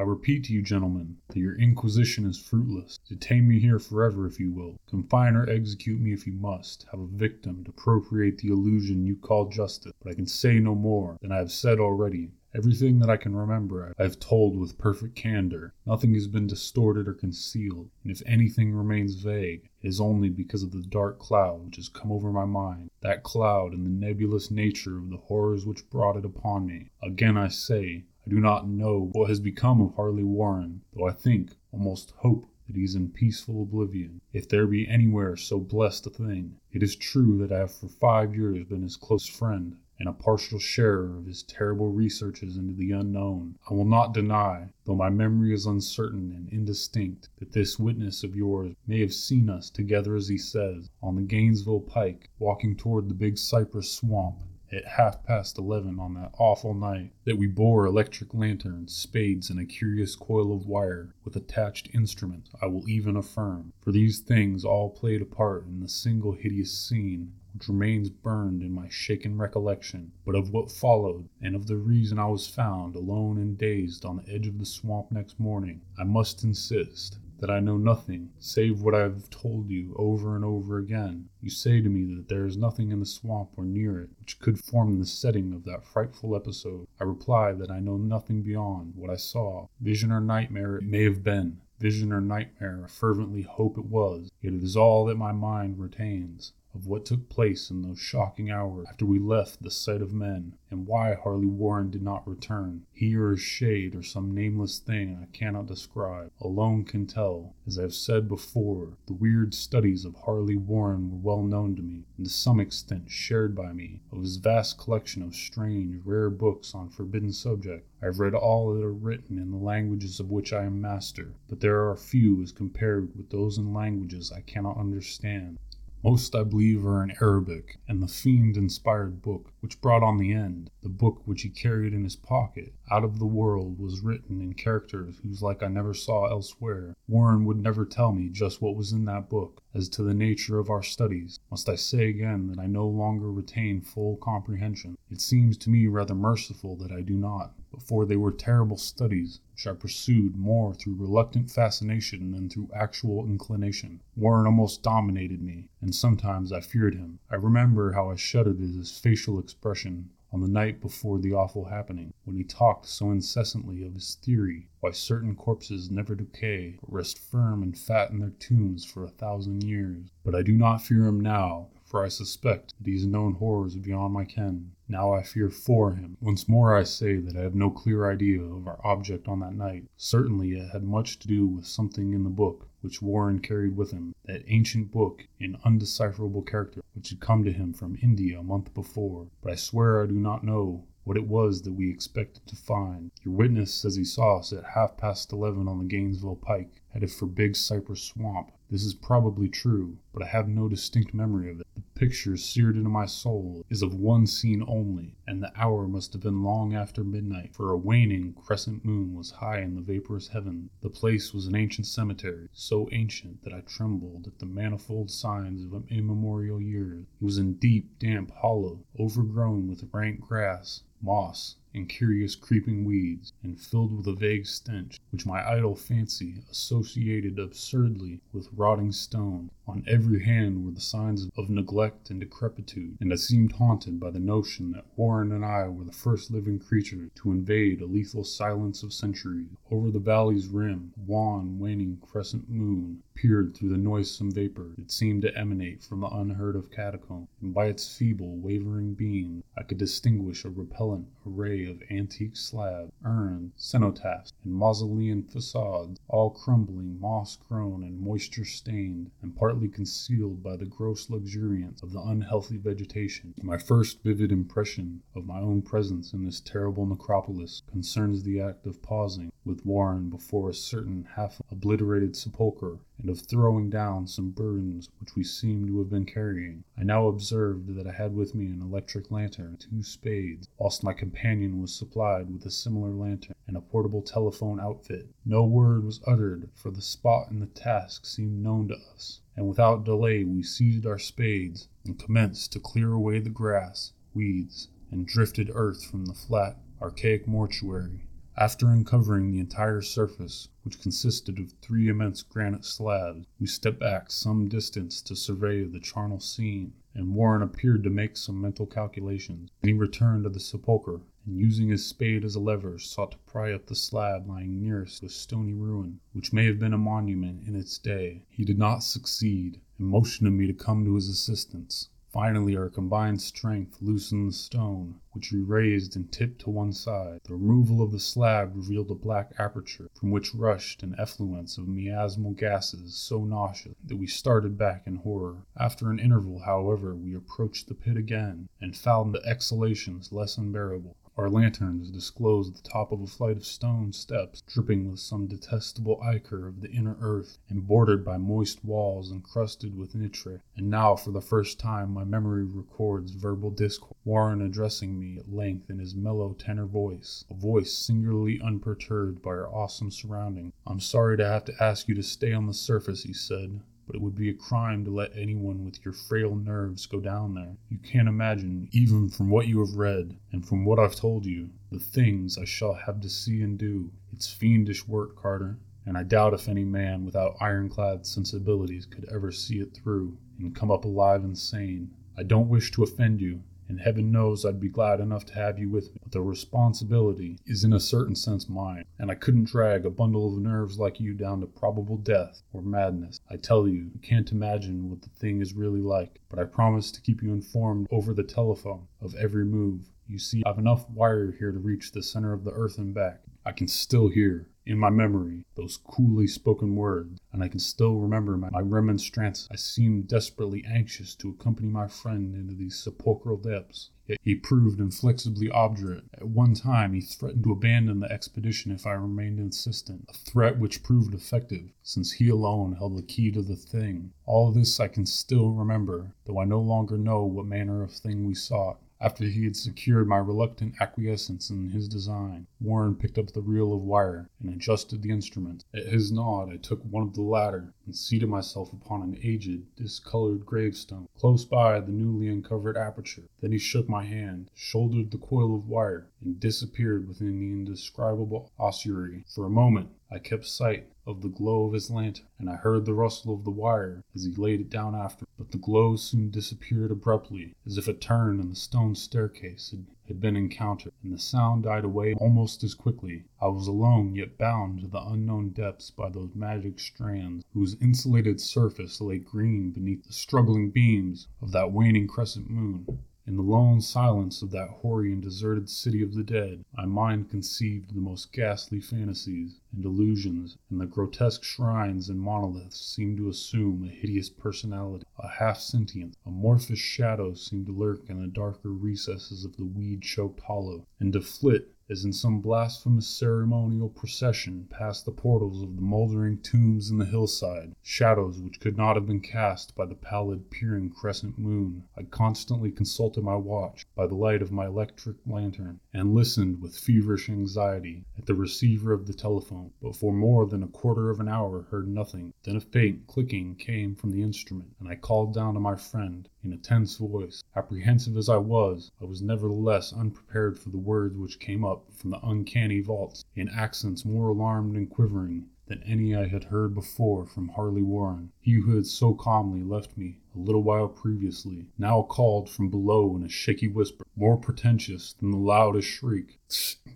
I repeat to you, gentlemen, that your inquisition is fruitless. Detain me here forever if you will. Confine or execute me if you must. Have a victim to appropriate the illusion you call justice. But I can say no more than I have said already. Everything that I can remember I have told with perfect candor. Nothing has been distorted or concealed, and if anything remains vague, it is only because of the dark cloud which has come over my mind, that cloud and the nebulous nature of the horrors which brought it upon me. Again I say, I do not know what has become of Harley Warren, though I think, almost hope, that he is in peaceful oblivion, if there be anywhere so blessed a thing. It is true that I have for five years been his close friend, and a partial sharer of his terrible researches into the unknown. I will not deny, though my memory is uncertain and indistinct, that this witness of yours may have seen us together, as he says, on the Gainesville pike, walking toward the big cypress swamp at half past eleven on that awful night, that we bore electric lanterns, spades, and a curious coil of wire, with attached instrument, I will even affirm, for these things all played a part in the single hideous scene which remains burned in my shaken recollection, but of what followed, and of the reason I was found alone and dazed on the edge of the swamp next morning, I must insist that I know nothing save what I have told you over and over again. You say to me that there is nothing in the swamp or near it which could form the setting of that frightful episode. I reply that I know nothing beyond what I saw. Vision or nightmare it may have been. Vision or nightmare, I fervently hope it was, yet it is all that my mind retains of what took place in those shocking hours after we left the sight of men, and why Harley Warren did not return. He or his shade or some nameless thing I cannot describe, alone can tell. As I have said before, the weird studies of Harley Warren were well known to me, and to some extent shared by me. Of his vast collection of strange, rare books on forbidden subjects, I have read all that are written in the languages of which I am master, but there are few as compared with those in languages I cannot understand. Most, I believe, are in Arabic, and the fiend inspired book which brought on the end, the book which he carried in his pocket, out of the world, was written in characters whose like I never saw elsewhere. Warren would never tell me just what was in that book. As to the nature of our studies, must I say again that I no longer retain full comprehension? It seems to me rather merciful that I do not, before they were terrible studies, which I pursued more through reluctant fascination than through actual inclination. Warren almost dominated me, and sometimes I feared him. I remember how I shuddered at his facial expression on the night before the awful happening, when he talked so incessantly of his theory why certain corpses never decay, but rest firm and fat in their tombs for a thousand years. But I do not fear him now, for I suspect that known horrors beyond my ken. Now I fear for him. Once more I say that I have no clear idea of our object on that night. Certainly it had much to do with something in the book which Warren carried with him, that ancient book in undecipherable character which had come to him from India a month before. But I swear I do not know what it was that we expected to find. Your witness says he saw us at half past eleven on the Gainesville pike, headed for Big Cypress Swamp. This is probably true, but I have no distinct memory of it. Picture seared into my soul is of one scene only, and the hour must have been long after midnight, for a waning crescent moon was high in the vaporous heaven. The place was an ancient cemetery, so ancient that I trembled at the manifold signs of immemorial years. It was in deep, damp hollow, overgrown with rank grass, moss, and curious creeping weeds, and filled with a vague stench, which my idle fancy associated absurdly with rotting stone. On every hand were the signs of neglect and decrepitude, and I seemed haunted by the notion that Warren and I were the first living creatures to invade a lethal silence of centuries. Over the valley's rim, wan, waning crescent moon peered through the noisome vapor that seemed to emanate from the unheard of catacomb, and by its feeble, wavering beam I could distinguish a repellent array of antique slabs, urns, cenotaphs, and mausolean facades, all crumbling, moss grown, and moisture stained, and partly concealed by the gross luxuriance of the unhealthy vegetation. My first vivid impression of my own presence in this terrible necropolis concerns the act of pausing with Warren before a certain half obliterated sepulchre and of throwing down some burdens which we seemed to have been carrying. I now observed that I had with me an electric lantern, two spades, whilst my companion was supplied with a similar lantern and a portable telephone outfit. No word was uttered, for the spot and the task seemed known to us, and without delay we seized our spades and commenced to clear away the grass, weeds, and drifted earth from the flat, archaic mortuary. After uncovering the entire surface, which consisted of three immense granite slabs, we stepped back some distance to survey the charnel scene, and Warren appeared to make some mental calculations. Then he returned to the sepulchre, and using his spade as a lever, sought to pry up the slab lying nearest the stony ruin, which may have been a monument in its day. He did not succeed, and motioned to me to come to his assistance. Finally, our combined strength loosened the stone, which we raised and tipped to one side. The removal of the slab revealed a black aperture, from which rushed an effluence of miasmal gases so nauseous that we started back in horror. After an interval, however, we approached the pit again, and found the exhalations less unbearable. Our lanterns disclosed the top of a flight of stone steps, dripping with some detestable ichor of the inner earth, and bordered by moist walls encrusted with nitre. And now, for the first time, my memory records verbal discourse. Warren addressing me at length in his mellow tenor voice, a voice singularly unperturbed by our awesome surroundings. I'm sorry to have to ask you to stay on the surface, he said but it would be a crime to let anyone with your frail nerves go down there. You can't imagine, even from what you have read, and from what I've told you, the things I shall have to see and do. It's fiendish work, Carter, and I doubt if any man without ironclad sensibilities could ever see it through and come up alive and sane. I don't wish to offend you, and heaven knows I'd be glad enough to have you with me. But the responsibility is in a certain sense mine, and I couldn't drag a bundle of nerves like you down to probable death or madness. I tell you, you can't imagine what the thing is really like, but I promise to keep you informed over the telephone of every move. You see, I've enough wire here to reach the center of the earth and back. I can still hear in my memory those coolly spoken words, and I can still remember my, my remonstrance. I seemed desperately anxious to accompany my friend into these sepulchral depths. Yet he proved inflexibly obdurate. At one time, he threatened to abandon the expedition if I remained insistent, a threat which proved effective, since he alone held the key to the thing. All this I can still remember, though I no longer know what manner of thing we sought. After he had secured my reluctant acquiescence in his design, Warren picked up the reel of wire and adjusted the instrument. At his nod, I took one of the latter and seated myself upon an aged, discolored gravestone close by the newly uncovered aperture. Then he shook my hand, shouldered the coil of wire, and disappeared within the indescribable ossuary. For a moment, I kept sight of the glow of his lantern, and I heard the rustle of the wire as he laid it down after. But the glow soon disappeared abruptly, as if a turn in the stone staircase had, had been encountered, and the sound died away almost as quickly. I was alone, yet bound to the unknown depths by those magic strands, whose insulated surface lay green beneath the struggling beams of that waning crescent moon. In the lone silence of that hoary and deserted city of the dead, my mind conceived the most ghastly fantasies and illusions, and the grotesque shrines and monoliths seemed to assume a hideous personality, a half sentience. Amorphous shadows seemed to lurk in the darker recesses of the weed choked hollow, and to flit as in some blasphemous ceremonial procession past the portals of the mouldering tombs in the hillside, shadows which could not have been cast by the pallid peering crescent moon. I constantly consulted my watch by the light of my electric lantern, and listened with feverish anxiety at the receiver of the telephone, but for more than a quarter of an hour heard nothing. Then a faint clicking came from the instrument, and I called down to my friend in a tense voice. Apprehensive as I was, I was nevertheless unprepared for the words which came up from the uncanny vaults in accents more alarmed and quivering than any I had heard before from Harley Warren. He who had so calmly left me a little while previously now called from below in a shaky whisper, more pretentious than the loudest shriek.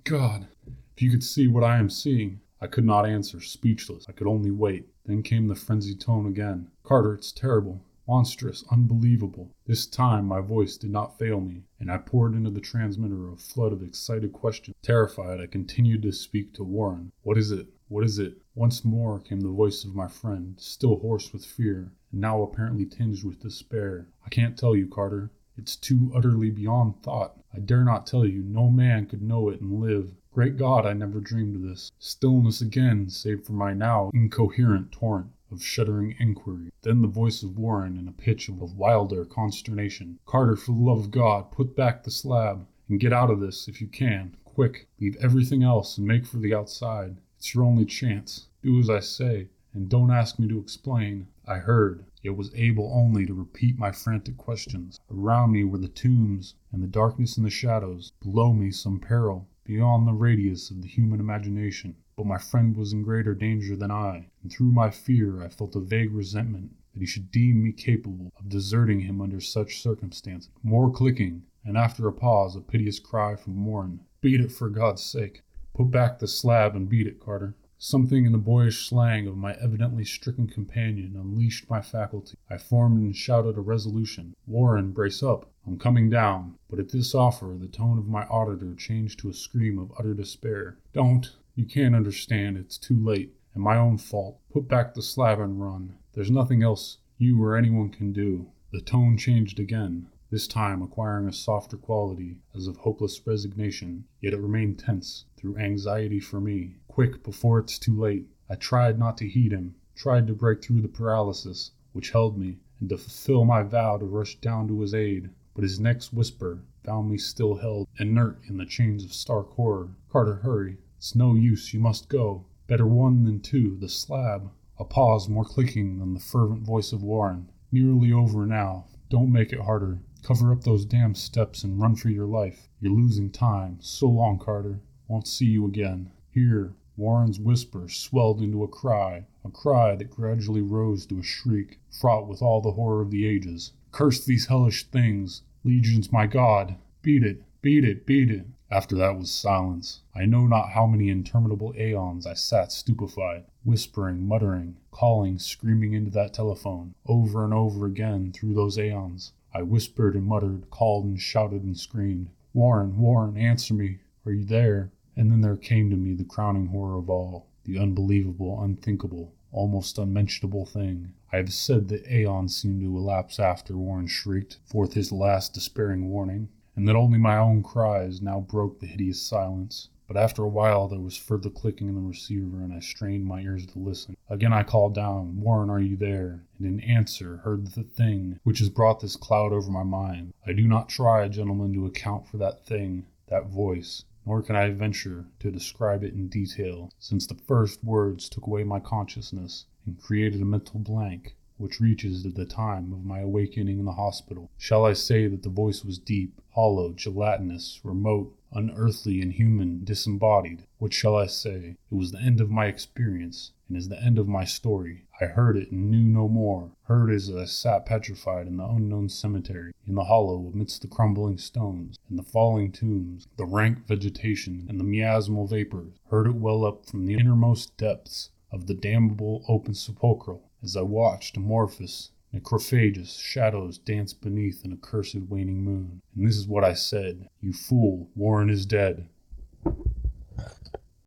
God, if you could see what I am seeing. I could not answer, speechless. I could only wait. Then came the frenzied tone again. Carter, it's terrible monstrous, unbelievable. This time my voice did not fail me, and I poured into the transmitter a flood of excited questions. Terrified, I continued to speak to Warren. What is it? What is it? Once more came the voice of my friend, still hoarse with fear, and now apparently tinged with despair. I can't tell you, Carter. It's too utterly beyond thought. I dare not tell you. No man could know it and live. Great God, I never dreamed of this. Stillness again, save for my now incoherent torrent of shuddering inquiry. Then the voice of Warren in a pitch of wilder consternation. Carter, for the love of God, put back the slab and get out of this if you can. Quick, leave everything else and make for the outside. It's your only chance. Do as I say, and don't ask me to explain. I heard, yet was able only to repeat my frantic questions. Around me were the tombs and the darkness and the shadows. Below me some peril. Beyond the radius of the human imagination. But my friend was in greater danger than I, and through my fear I felt a vague resentment that he should deem me capable of deserting him under such circumstances. More clicking, and after a pause, a piteous cry from Warren. Beat it for God's sake. Put back the slab and beat it, Carter. Something in the boyish slang of my evidently stricken companion unleashed my faculty. I formed and shouted a resolution. Warren, brace up. I'm coming down. But at this offer, the tone of my auditor changed to a scream of utter despair. Don't. You can't understand. It's too late. And my own fault. Put back the slab and run. There's nothing else you or anyone can do. The tone changed again, this time acquiring a softer quality, as of hopeless resignation, yet it remained tense, through anxiety for me. Quick, before it's too late. I tried not to heed him, tried to break through the paralysis which held me, and to fulfill my vow to rush down to his aid. But his next whisper found me still held, inert in the chains of stark horror. Carter, hurry. It's no use, you must go. Better one than two, the slab. A pause more clicking than the fervent voice of Warren. Nearly over now. Don't make it harder. Cover up those damn steps and run for your life. You're losing time. So long, Carter. Won't see you again. Here. Warren's whisper swelled into a cry, a cry that gradually rose to a shriek, fraught with all the horror of the ages. Curse these hellish things! Legions, my God! Beat it! Beat it! Beat it! After that was silence. I know not how many interminable aeons I sat stupefied, whispering, muttering, calling, screaming into that telephone, over and over again through those aeons. I whispered and muttered, called and shouted and screamed. Warren, Warren, answer me. Are you there? And then there came to me the crowning horror of all, the unbelievable, unthinkable, almost unmentionable thing. I have said that aeons seemed to elapse after Warren shrieked forth his last despairing warning and that only my own cries now broke the hideous silence. But after a while there was further clicking in the receiver, and I strained my ears to listen. Again I called down, Warren, are you there? And in answer heard the thing which has brought this cloud over my mind. I do not try, gentlemen, to account for that thing, that voice, nor can I venture to describe it in detail, since the first words took away my consciousness and created a mental blank which reaches to the time of my awakening in the hospital. Shall I say that the voice was deep, hollow, gelatinous, remote, unearthly, inhuman, disembodied? What shall I say? It was the end of my experience, and is the end of my story. I heard it and knew no more, heard as I sat petrified in the unknown cemetery, in the hollow amidst the crumbling stones, and the falling tombs, the rank vegetation, and the miasmal vapors, heard it well up from the innermost depths of the damnable open sepulchral, as I watched amorphous, necrophagous shadows dance beneath an accursed waning moon. And this is what I said You fool, Warren is dead.